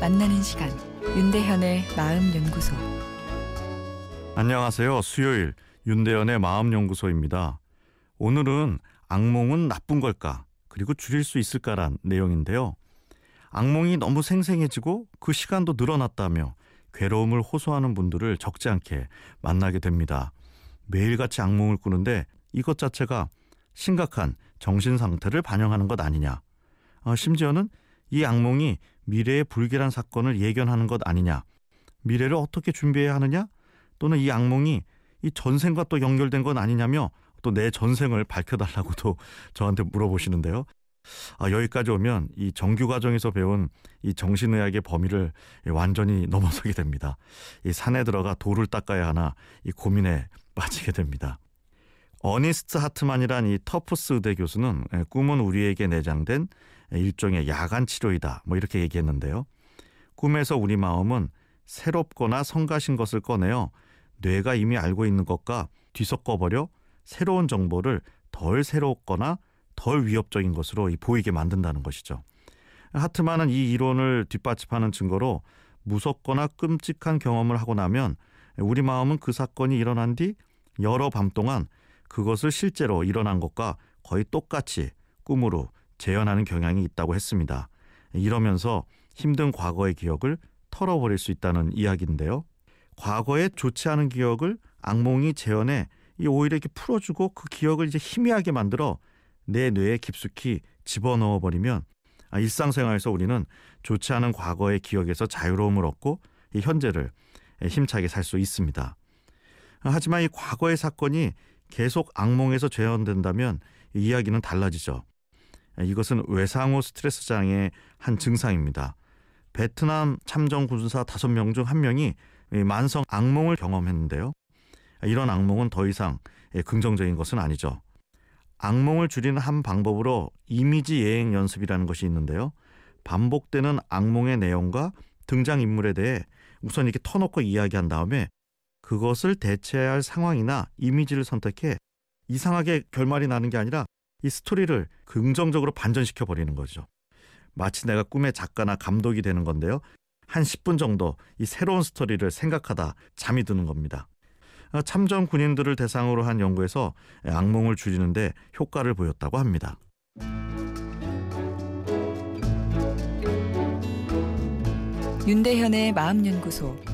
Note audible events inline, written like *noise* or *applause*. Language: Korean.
만나는 시간 윤대현의 마음 연구소 안녕하세요. 수요일 윤대현의 마음 연구소입니다. 오늘은 악몽은 나쁜 걸까? 그리고 줄일 수 있을까란 내용인데요. 악몽이 너무 생생해지고 그 시간도 늘어났다며 괴로움을 호소하는 분들을 적지 않게 만나게 됩니다. 매일같이 악몽을 꾸는데 이것 자체가 심각한 정신 상태를 반영하는 것 아니냐. 어, 심지어는 이 악몽이 미래의 불길한 사건을 예견하는 것 아니냐. 미래를 어떻게 준비해야 하느냐? 또는 이 악몽이 이 전생과 또 연결된 건 아니냐며 또 내 전생을 밝혀달라고도 *laughs* 저한테 물어보시는데요. 아, 여기까지 오면 이 정규 과정에서 배운 이 정신의학의 범위를 완전히 *laughs* 넘어서게 됩니다. 이 산에 들어가 돌을 닦아야 하나 이 고민에 빠지게 됩니다. 어니스트 하트만이란 이 터프스 의대 교수는 꿈은 우리에게 내장된 일종의 야간 치료이다. 뭐 이렇게 얘기했는데요. 꿈에서 우리 마음은 새롭거나 성가신 것을 꺼내어 뇌가 이미 알고 있는 것과 뒤섞어버려 새로운 정보를 덜 새롭거나 덜 위협적인 것으로 보이게 만든다는 것이죠. 하트만은 이 이론을 뒷받침하는 증거로 무섭거나 끔찍한 경험을 하고 나면 우리 마음은 그 사건이 일어난 뒤 여러 밤 동안 그것을 실제로 일어난 것과 거의 똑같이 꿈으로 재현하는 경향이 있다고 했습니다. 이러면서 힘든 과거의 기억을 털어버릴 수 있다는 이야기인데요. 과거에 좋지 않은 기억을 악몽이 재현해 오히려 이렇게 풀어주고 그 기억을 이제 희미하게 만들어 내 뇌에 깊숙이 집어넣어 버리면 아, 일상생활에서 우리는 좋지 않은 과거의 기억에서 자유로움을 얻고 이 현재를 힘차게 살 수 있습니다. 하지만 이 과거의 사건이 계속 악몽에서 재현된다면 이야기는 달라지죠. 이것은 외상후 스트레스 장애의 한 증상입니다. 베트남 참전 군사 5명 중 1명이 만성 악몽을 경험했는데요. 이런 악몽은 더 이상 긍정적인 것은 아니죠. 악몽을 줄이는 한 방법으로 이미지 예행 연습이라는 것이 있는데요. 반복되는 악몽의 내용과 등장인물에 대해 우선 이렇게 터놓고 이야기한 다음에 그것을 대체해야 할 상황이나 이미지를 선택해 이상하게 결말이 나는 게 아니라 이 스토리를 긍정적으로 반전시켜 버리는 거죠. 마치 내가 꿈의 작가나 감독이 되는 건데요. 한 10분 정도 이 새로운 스토리를 생각하다 잠이 드는 겁니다. 어, 참전 군인들을 대상으로 한 연구에서 악몽을 줄이는데 효과를 보였다고 합니다. 윤대현의 마음연구소